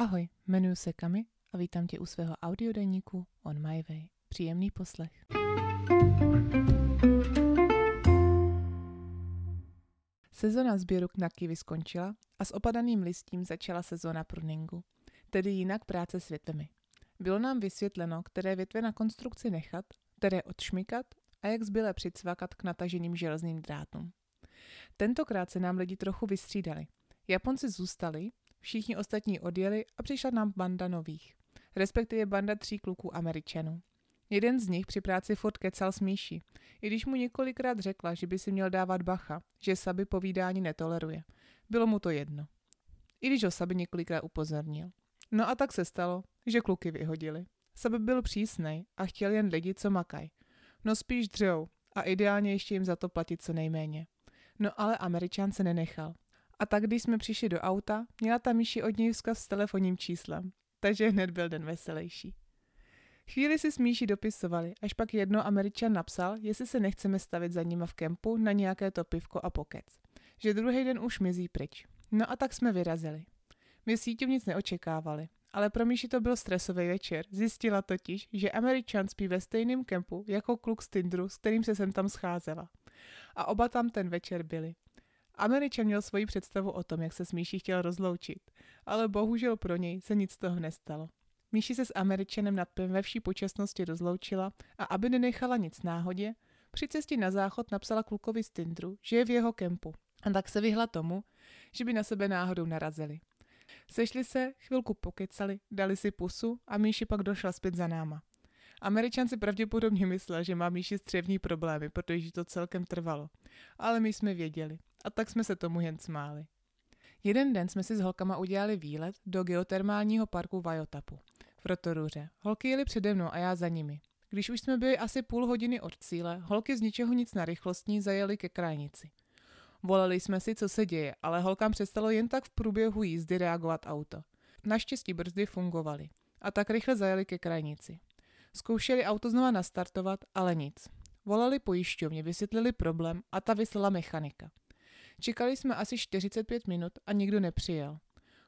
Ahoj, jmenuji se Kami a vítám tě u svého audiodeníku On My Way. Příjemný poslech. Sezona sběru na kivy skončila a s opadaným listím začala sezona pruningu, tedy jinak práce s větvemi. Bylo nám vysvětleno, které větve na konstrukci nechat, které odšmikat a jak zbyle přicvakat k nataženým železným drátům. Tentokrát se nám lidi trochu vystřídali. Japonci zůstali, všichni ostatní odjeli a přišla nám banda nových, respektive banda tří kluků američanů. Jeden z nich při práci furt kecal s Míši, i když mu několikrát řekla, že by si měl dávat bacha, že Saby povídání netoleruje. Bylo mu to jedno. I když ho Saby několikrát upozornil. No a tak se stalo, že kluky vyhodili. Saby byl přísnej a chtěl jen lidi, co makaj. No spíš dřou a ideálně ještě jim za to platit co nejméně. No ale američan se nenechal. A tak, když jsme přišli do auta, měla ta Míši od něj vzkaz s telefonním číslem. Takže hned byl den veselější. Chvíli si s Míši dopisovali, až pak jedno američan napsal, jestli se nechceme stavit za nima v kempu na nějaké to pivko a pokec. Že druhý den už mizí pryč. No a tak jsme vyrazili. My s nic neočekávali, ale pro Míši to byl stresový večer. Zjistila totiž, že američan spí ve stejném kempu jako kluk z Tindru, s kterým se sem tam scházela. A oba tam ten večer byli. Američan měl svoji představu o tom, jak se s Míší chtěl rozloučit, ale bohužel pro něj se nic z toho nestalo. Míši se s Američanem nad ve vší počasnosti rozloučila a aby nenechala nic náhodě, při cestě na záchod napsala klukovi z Tindru, že je v jeho kempu. A tak se vyhla tomu, že by na sebe náhodou narazili. Sešli se, chvilku pokecali, dali si pusu a Míši pak došla zpět za náma. Američan si pravděpodobně myslel, že má Míši střevní problémy, protože to celkem trvalo. Ale my jsme věděli. A tak jsme se tomu jen smáli. Jeden den jsme si s holkama udělali výlet do geotermálního parku Vajotapu v Rotoruře. Holky jeli přede mnou a já za nimi. Když už jsme byli asi půl hodiny od cíle, holky z ničeho nic na rychlostní zajeli ke krajnici. Volali jsme si, co se děje, ale holkám přestalo jen tak v průběhu jízdy reagovat auto. Naštěstí brzdy fungovaly a tak rychle zajeli ke krajnici. Zkoušeli auto znova nastartovat, ale nic. Volali pojišťovně, vysvětlili problém a ta vyslala mechanika. Čekali jsme asi 45 minut a nikdo nepřijel.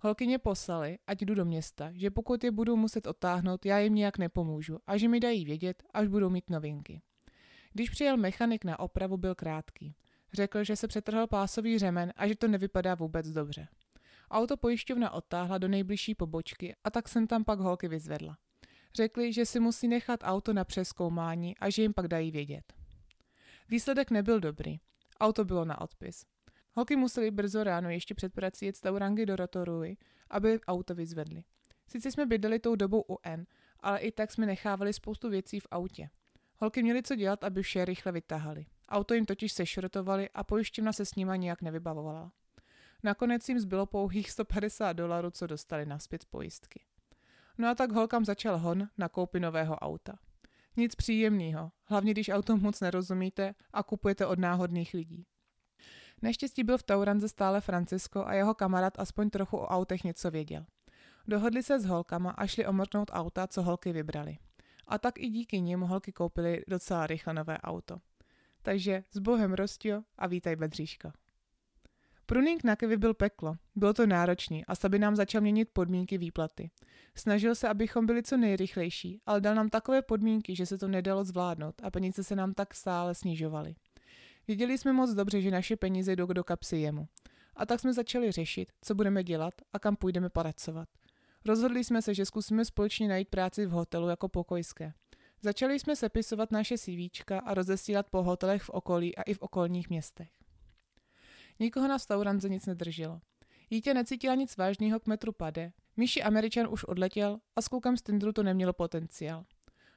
Holkyně poslali, ať jdu do města, že pokud je budu muset otáhnout, já jim nijak nepomůžu a že mi dají vědět, až budou mít novinky. Když přijel mechanik na opravu, byl krátký. Řekl, že se přetrhl pásový řemen a že to nevypadá vůbec dobře. Auto pojišťovna odtáhla do nejbližší pobočky a tak jsem tam pak holky vyzvedla. Řekli, že si musí nechat auto na přeskoumání a že jim pak dají vědět. Výsledek nebyl dobrý. Auto bylo na odpis. Holky museli brzo ráno ještě před prací jet z Taurangy do Rotoruji, aby auto vyzvedli. Sice jsme bydleli tou dobou u N, ale i tak jsme nechávali spoustu věcí v autě. Holky měly co dělat, aby vše rychle vytahali. Auto jim totiž sešrotovali a pojišťovna se s nima nijak nevybavovala. Nakonec jim zbylo pouhých 150 dolarů, co dostali naspět z pojistky. No a tak holkám začal hon na koupi nového auta. Nic příjemného, hlavně když auto moc nerozumíte a kupujete od náhodných lidí. Naštěstí byl v Tauranze stále Francisco a jeho kamarád aspoň trochu o autech něco věděl. Dohodli se s holkama a šli omrknout auta, co holky vybrali. A tak i díky nim holky koupili docela rychle nové auto. Takže s bohem Rostio a vítaj Bedříško. Pruning na Kevy byl peklo. Bylo to náročný a Saby nám začal měnit podmínky výplaty. Snažil se, abychom byli co nejrychlejší, ale dal nám takové podmínky, že se to nedalo zvládnout a peníze se nám tak stále snižovaly. Věděli jsme moc dobře, že naše peníze jdou do kapsy jemu. A tak jsme začali řešit, co budeme dělat a kam půjdeme pracovat. Rozhodli jsme se, že zkusíme společně najít práci v hotelu jako pokojské. Začali jsme sepisovat naše CVčka a rozesílat po hotelech v okolí a i v okolních městech. Nikoho na Stauranze nic nedrželo. Jítě necítila nic vážného k metru pade. Míši Američan už odletěl a s klukem z Tindru to nemělo potenciál.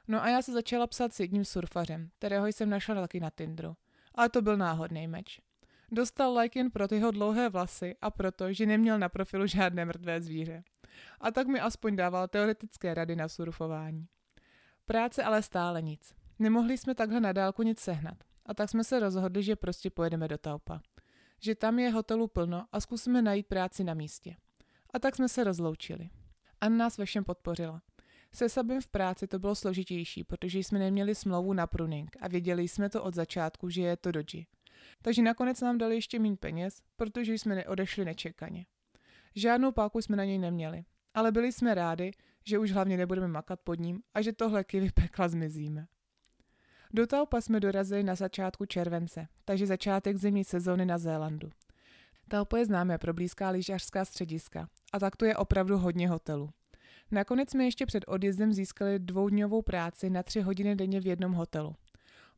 No a já se začala psát s jedním surfařem, kterého jsem našla taky na Tindru ale to byl náhodný meč. Dostal like jen pro jeho dlouhé vlasy a proto, že neměl na profilu žádné mrtvé zvíře. A tak mi aspoň dával teoretické rady na surfování. Práce ale stále nic. Nemohli jsme takhle na dálku nic sehnat. A tak jsme se rozhodli, že prostě pojedeme do Taupa. Že tam je hotelu plno a zkusíme najít práci na místě. A tak jsme se rozloučili. Anna nás ve všem podpořila. Se Sabem v práci to bylo složitější, protože jsme neměli smlouvu na pruning a věděli jsme to od začátku, že je to doji. Takže nakonec nám dali ještě méně peněz, protože jsme neodešli nečekaně. Žádnou páku jsme na něj neměli. ale byli jsme rádi, že už hlavně nebudeme makat pod ním a že tohle kivy pekla zmizíme. Do Taupa jsme dorazili na začátku července, takže začátek zimní sezóny na Zélandu. Taupo je známé pro blízká lyžařská střediska a tak to je opravdu hodně hotelů. Nakonec jsme ještě před odjezdem získali dvoudňovou práci na tři hodiny denně v jednom hotelu.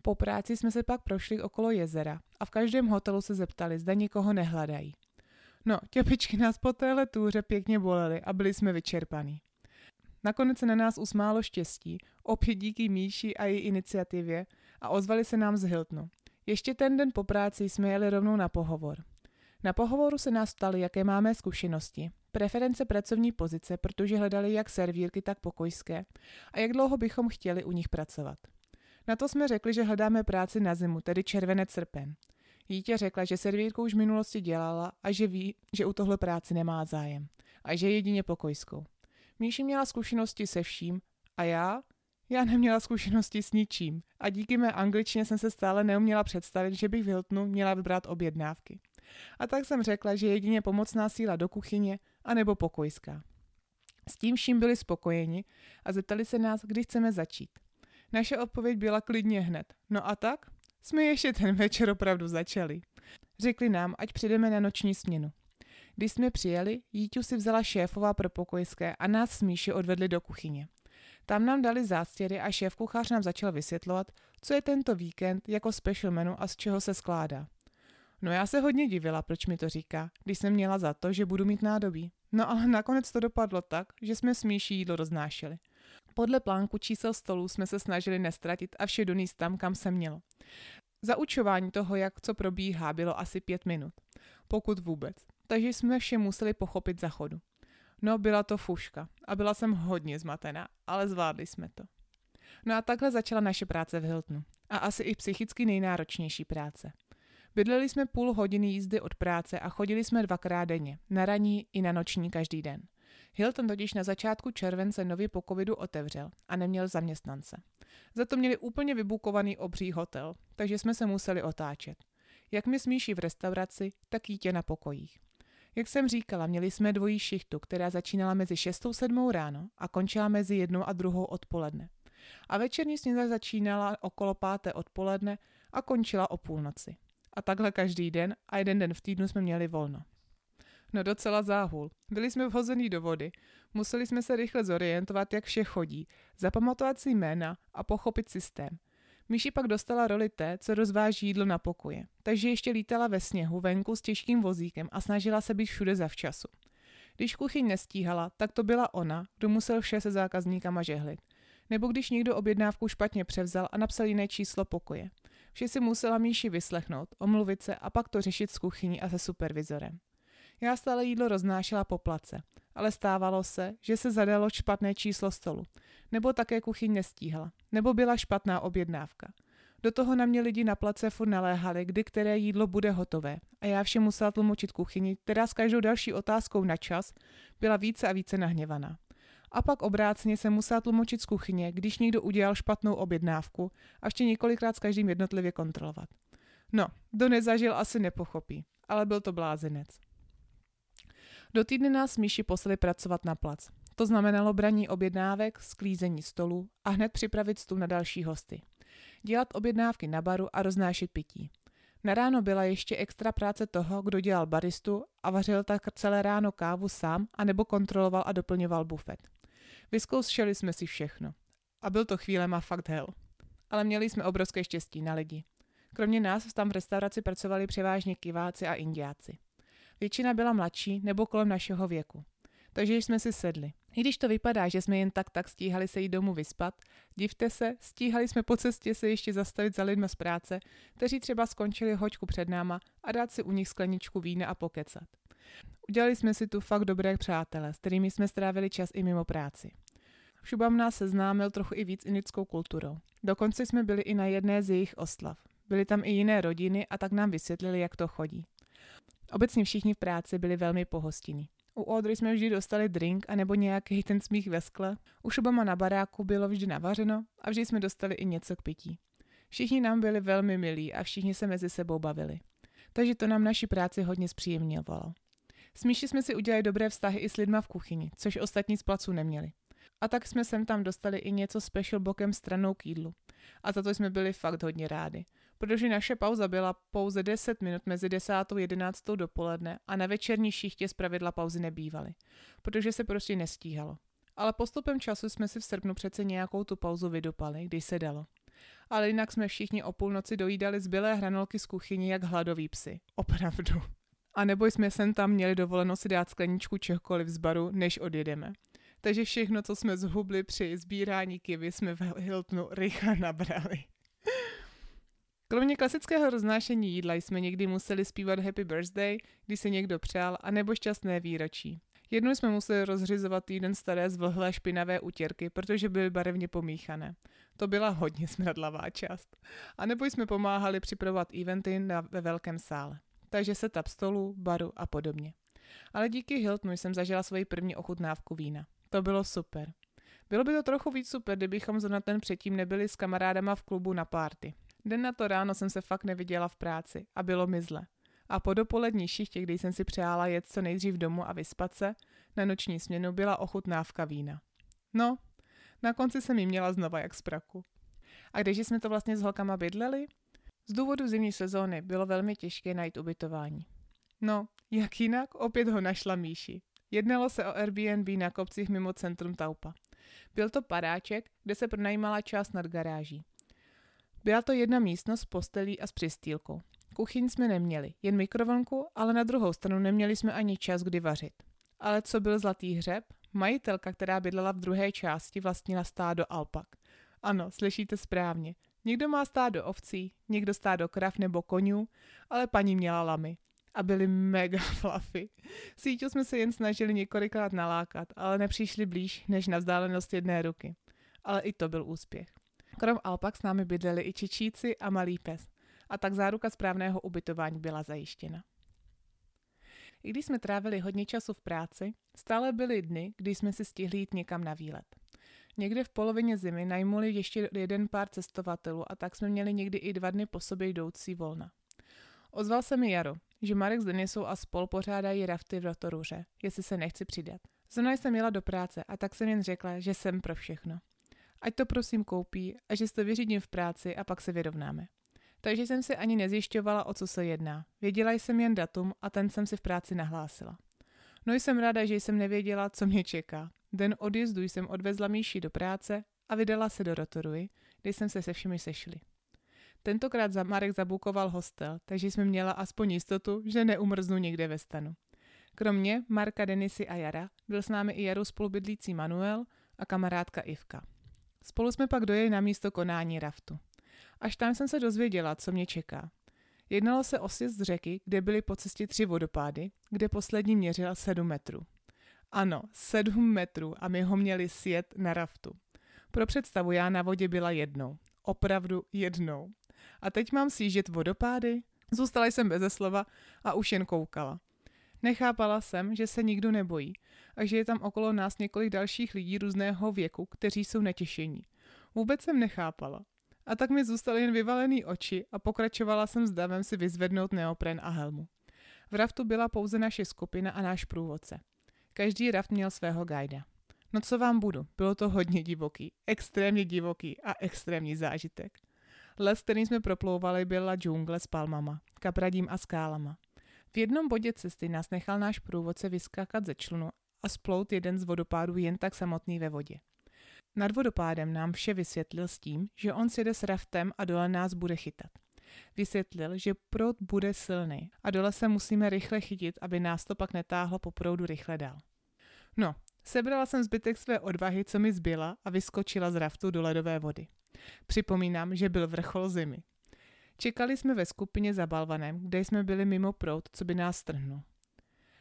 Po práci jsme se pak prošli okolo jezera a v každém hotelu se zeptali, zda nikoho nehladají. No, těpičky nás po téhle túře pěkně bolely a byli jsme vyčerpaní. Nakonec se na nás usmálo štěstí, opět díky Míši a její iniciativě a ozvali se nám z Hiltonu. Ještě ten den po práci jsme jeli rovnou na pohovor. Na pohovoru se nás ptali, jaké máme zkušenosti, preference pracovní pozice, protože hledali jak servírky, tak pokojské a jak dlouho bychom chtěli u nich pracovat. Na to jsme řekli, že hledáme práci na zimu, tedy červenec srpen. Dítě řekla, že servírku už v minulosti dělala a že ví, že u tohle práci nemá zájem a že je jedině pokojskou. Míši měla zkušenosti se vším a já? Já neměla zkušenosti s ničím a díky mé angličtině jsem se stále neuměla představit, že bych v Hiltonu měla vybrat objednávky. A tak jsem řekla, že jedině pomocná síla do kuchyně anebo pokojská. S tím vším byli spokojeni a zeptali se nás, kdy chceme začít. Naše odpověď byla klidně hned. No a tak? Jsme ještě ten večer opravdu začali. Řekli nám, ať přijdeme na noční směnu. Když jsme přijeli, Jíťu si vzala šéfová pro pokojské a nás s Míši odvedli do kuchyně. Tam nám dali zástěry a šéf kuchař nám začal vysvětlovat, co je tento víkend jako special menu a z čeho se skládá. No já se hodně divila, proč mi to říká, když jsem měla za to, že budu mít nádobí. No ale nakonec to dopadlo tak, že jsme s Míší jídlo roznášeli. Podle plánku čísel stolů jsme se snažili nestratit a vše donést tam, kam se mělo. Zaučování toho, jak co probíhá, bylo asi pět minut. Pokud vůbec. Takže jsme vše museli pochopit za chodu. No, byla to fuška a byla jsem hodně zmatená, ale zvládli jsme to. No a takhle začala naše práce v Hiltonu. A asi i psychicky nejnáročnější práce. Bydleli jsme půl hodiny jízdy od práce a chodili jsme dvakrát denně, na raní i na noční každý den. Hilton totiž na začátku července nově po covidu otevřel a neměl zaměstnance. Za to měli úplně vybukovaný obří hotel, takže jsme se museli otáčet. Jak mi smíší v restauraci, tak jítě na pokojích. Jak jsem říkala, měli jsme dvojí šichtu, která začínala mezi 6 a 7 ráno a končila mezi jednou a druhou odpoledne. A večerní směna začínala okolo páté odpoledne a končila o půlnoci. A takhle každý den a jeden den v týdnu jsme měli volno. No docela záhul. Byli jsme vhození do vody. Museli jsme se rychle zorientovat, jak vše chodí, zapamatovat si jména a pochopit systém. Myši pak dostala roli té, co rozváží jídlo na pokoje, takže ještě lítala ve sněhu venku s těžkým vozíkem a snažila se být všude zavčasu. Když kuchyň nestíhala, tak to byla ona, kdo musel vše se zákazníkama žehlit. Nebo když někdo objednávku špatně převzal a napsal jiné číslo pokoje. Vše si musela Míši vyslechnout, omluvit se a pak to řešit s kuchyní a se supervizorem. Já stále jídlo roznášela po place, ale stávalo se, že se zadalo špatné číslo stolu, nebo také kuchyň nestíhala, nebo byla špatná objednávka. Do toho na mě lidi na place furt naléhali, kdy které jídlo bude hotové a já vše musela tlumočit kuchyni, která s každou další otázkou na čas byla více a více nahněvaná. A pak obráceně se musela tlumočit z kuchyně, když někdo udělal špatnou objednávku a ještě několikrát s každým jednotlivě kontrolovat. No, kdo nezažil, asi nepochopí, ale byl to blázinec. Do týdny nás Míši poslali pracovat na plac. To znamenalo braní objednávek, sklízení stolu a hned připravit stůl na další hosty. Dělat objednávky na baru a roznášet pití. Na ráno byla ještě extra práce toho, kdo dělal baristu a vařil tak celé ráno kávu sám anebo kontroloval a doplňoval bufet. Vyzkoušeli jsme si všechno. A byl to chvílema fakt hell. Ale měli jsme obrovské štěstí na lidi. Kromě nás tam v restauraci pracovali převážně kiváci a indiáci. Většina byla mladší nebo kolem našeho věku. Takže jsme si sedli. I když to vypadá, že jsme jen tak tak stíhali se jít domů vyspat, divte se, stíhali jsme po cestě se ještě zastavit za lidmi z práce, kteří třeba skončili hoďku před náma a dát si u nich skleničku vína a pokecat. Udělali jsme si tu fakt dobré přátele, s kterými jsme strávili čas i mimo práci. Šubam nás seznámil trochu i víc indickou kulturou. Dokonce jsme byli i na jedné z jejich oslav. Byly tam i jiné rodiny a tak nám vysvětlili, jak to chodí. Obecně všichni v práci byli velmi pohostinní. U Audrey jsme vždy dostali drink a nebo nějaký ten smích ve skle. U Šubama na baráku bylo vždy navařeno a vždy jsme dostali i něco k pití. Všichni nám byli velmi milí a všichni se mezi sebou bavili. Takže to nám naši práci hodně zpříjemňovalo. S Míši jsme si udělali dobré vztahy i s lidma v kuchyni, což ostatní z placu neměli. A tak jsme sem tam dostali i něco special bokem stranou k jídlu. A za to jsme byli fakt hodně rádi. Protože naše pauza byla pouze 10 minut mezi 10. a 11. dopoledne a na večerní šichtě pravidla pauzy nebývaly. Protože se prostě nestíhalo. Ale postupem času jsme si v srpnu přece nějakou tu pauzu vydupali, když se dalo. Ale jinak jsme všichni o půlnoci dojídali zbylé hranolky z kuchyni jak hladoví psy. Opravdu. A nebo jsme sem tam měli dovoleno si dát skleničku čehokoliv z baru, než odjedeme. Takže všechno, co jsme zhubli při sbírání kivy, jsme v Hiltonu rychle nabrali. Kromě klasického roznášení jídla jsme někdy museli zpívat Happy Birthday, když se někdo přál, anebo šťastné výročí. Jednou jsme museli rozřizovat týden staré zvlhlé špinavé utěrky, protože byly barevně pomíchané. To byla hodně smradlavá část. A nebo jsme pomáhali připravovat eventy na, ve velkém sále. Takže setup stolu, baru a podobně. Ale díky Hiltonu jsem zažila svoji první ochutnávku vína. To bylo super. Bylo by to trochu víc super, kdybychom zrovna ten předtím nebyli s kamarádama v klubu na párty. Den na to ráno jsem se fakt neviděla v práci a bylo mi zle. A po dopolední šichtě, kdy jsem si přála jet co nejdřív domů a vyspat se, na noční směnu byla ochutnávka vína. No, na konci jsem ji měla znova jak z praku. A když jsme to vlastně s holkama bydleli? Z důvodu zimní sezóny bylo velmi těžké najít ubytování. No, jak jinak, opět ho našla Míši. Jednalo se o Airbnb na kopcích mimo centrum Taupa. Byl to paráček, kde se pronajímala část nad garáží. Byla to jedna místnost s postelí a s přistýlkou. Kuchyň jsme neměli, jen mikrovlnku, ale na druhou stranu neměli jsme ani čas, kdy vařit. Ale co byl zlatý hřeb? Majitelka, která bydlela v druhé části, vlastnila stádo alpak. Ano, slyšíte správně. Někdo má stádo ovcí, někdo stádo krav nebo konňů, ale paní měla lamy. A byly mega fluffy. Síťu jsme se jen snažili několikrát nalákat, ale nepřišli blíž než na vzdálenost jedné ruky. Ale i to byl úspěch. Krom alpak s námi bydleli i čičíci a malý pes. A tak záruka správného ubytování byla zajištěna. I když jsme trávili hodně času v práci, stále byly dny, kdy jsme si stihli jít někam na výlet. Někde v polovině zimy najmuli ještě jeden pár cestovatelů a tak jsme měli někdy i dva dny po sobě jdoucí volna. Ozval se mi Jaro, že Marek s Denisou a spol pořádají rafty v Rotoruře, jestli se nechci přidat. Zrovna jsem jela do práce a tak jsem jen řekla, že jsem pro všechno. Ať to prosím koupí a že si to vyřídím v práci a pak se vyrovnáme. Takže jsem si ani nezjišťovala, o co se jedná. Věděla jsem jen datum a ten jsem si v práci nahlásila. No jsem ráda, že jsem nevěděla, co mě čeká. Den odjezdu jsem odvezla Míši do práce a vydala se do Rotoruji, kde jsem se se všemi sešli. Tentokrát za Marek zabukoval hostel, takže jsme měla aspoň jistotu, že neumrznu někde ve stanu. Kromě Marka, Denisy a Jara byl s námi i Jaru spolubydlící Manuel a kamarádka Ivka. Spolu jsme pak dojeli na místo konání raftu. Až tam jsem se dozvěděla, co mě čeká. Jednalo se o sjezd řeky, kde byly po cestě tři vodopády, kde poslední měřila 7 metrů. Ano, 7 metrů a my ho měli sjet na raftu. Pro představu já na vodě byla jednou. Opravdu jednou. A teď mám sjíždět vodopády? Zůstala jsem beze slova a už jen koukala. Nechápala jsem, že se nikdo nebojí a že je tam okolo nás několik dalších lidí různého věku, kteří jsou netěšení. Vůbec jsem nechápala. A tak mi zůstaly jen vyvalený oči a pokračovala jsem s davem si vyzvednout neopren a helmu. V raftu byla pouze naše skupina a náš průvodce. Každý raft měl svého guida. No co vám budu, bylo to hodně divoký, extrémně divoký a extrémní zážitek. Les, který jsme proplouvali, byla džungle s palmama, kapradím a skálama. V jednom bodě cesty nás nechal náš průvodce vyskákat ze člunu a splout jeden z vodopádů jen tak samotný ve vodě. Nad vodopádem nám vše vysvětlil s tím, že on sjede s raftem a dole nás bude chytat. Vysvětlil, že proud bude silný a dole se musíme rychle chytit, aby nás to pak netáhlo po proudu rychle dál. No, sebrala jsem zbytek své odvahy, co mi zbyla a vyskočila z raftu do ledové vody. Připomínám, že byl vrchol zimy. Čekali jsme ve skupině za balvanem, kde jsme byli mimo prout, co by nás strhnul.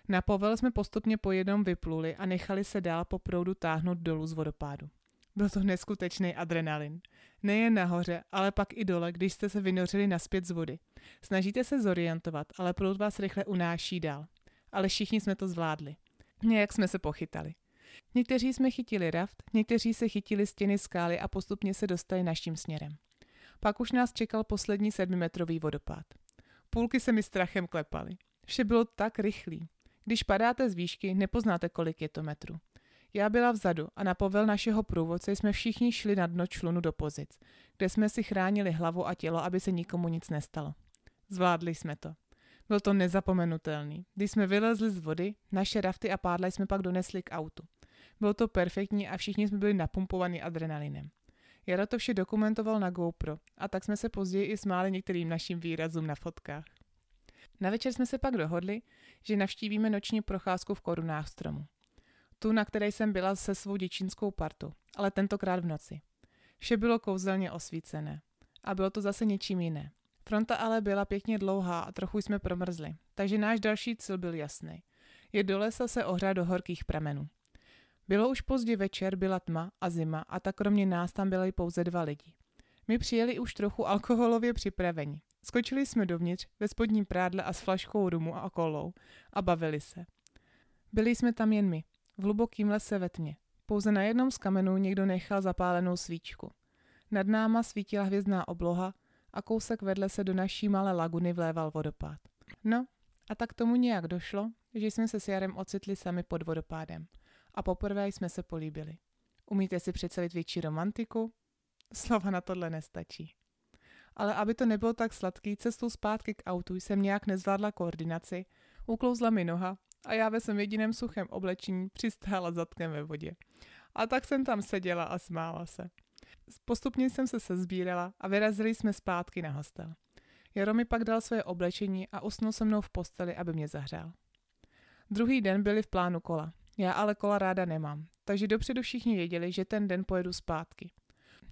Na povel jsme postupně po jednom vypluli a nechali se dál po proudu táhnout dolů z vodopádu. Byl to neskutečný adrenalin. Nejen nahoře, ale pak i dole, když jste se vynořili naspět z vody. Snažíte se zorientovat, ale proud vás rychle unáší dál. Ale všichni jsme to zvládli. Nějak jsme se pochytali. Někteří jsme chytili raft, někteří se chytili stěny skály a postupně se dostali naším směrem. Pak už nás čekal poslední sedmimetrový vodopád. Půlky se mi strachem klepaly. Vše bylo tak rychlý. Když padáte z výšky, nepoznáte, kolik je to metrů. Já byla vzadu a na povel našeho průvodce jsme všichni šli na dno člunu do pozic, kde jsme si chránili hlavu a tělo, aby se nikomu nic nestalo. Zvládli jsme to. Byl to nezapomenutelný. Když jsme vylezli z vody, naše rafty a pádla jsme pak donesli k autu. Bylo to perfektní a všichni jsme byli napumpovaní adrenalinem. Jara to vše dokumentoval na GoPro a tak jsme se později i smáli některým našim výrazům na fotkách. Na večer jsme se pak dohodli, že navštívíme noční procházku v korunách stromu. Tu, na které jsem byla se svou děčínskou partou, ale tentokrát v noci. Vše bylo kouzelně osvícené. A bylo to zase něčím jiné. Fronta ale byla pěkně dlouhá a trochu jsme promrzli, takže náš další cíl byl jasný. Je do lesa se ohřát do horkých pramenů. Bylo už pozdě večer, byla tma a zima a tak kromě nás tam byli pouze dva lidi. My přijeli už trochu alkoholově připraveni. Skočili jsme dovnitř ve spodním prádle a s flaškou rumu a kolou a bavili se. Byli jsme tam jen my, v hlubokým lese ve tmě. Pouze na jednom z kamenů někdo nechal zapálenou svíčku. Nad náma svítila hvězdná obloha a kousek vedle se do naší malé laguny vléval vodopád. No, a tak tomu nějak došlo, že jsme se s Jarem ocitli sami pod vodopádem. A poprvé jsme se políbili. Umíte si představit větší romantiku? Slova na tohle nestačí. Ale aby to nebylo tak sladký, cestou zpátky k autu jsem nějak nezvládla koordinaci, uklouzla mi noha a já ve svém jediném suchém oblečení přistála zadkem ve vodě. A tak jsem tam seděla a smála se. Postupně jsem se sezbírala a vyrazili jsme zpátky na hostel. Jaro mi pak dal své oblečení a usnul se mnou v posteli, aby mě zahřál. Druhý den byli v plánu kola. Já ale kola ráda nemám, takže dopředu všichni věděli, že ten den pojedu zpátky.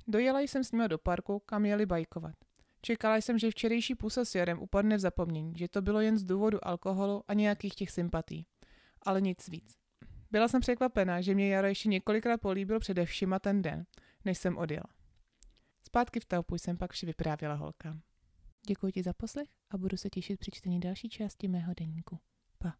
Dojela jsem s nimi do parku, kam jeli bajkovat. Čekala jsem, že včerejší půsa s Jarem upadne v zapomnění, že to bylo jen z důvodu alkoholu a nějakých těch sympatí. Ale nic víc. Byla jsem překvapená, že mě Jaro ještě několikrát políbil především a ten den, než jsem odjela. Zpátky v taupu jsem pak vše vyprávěla holkám. Děkuji ti za poslech a budu se těšit při čtení další části mého deníku. Pa.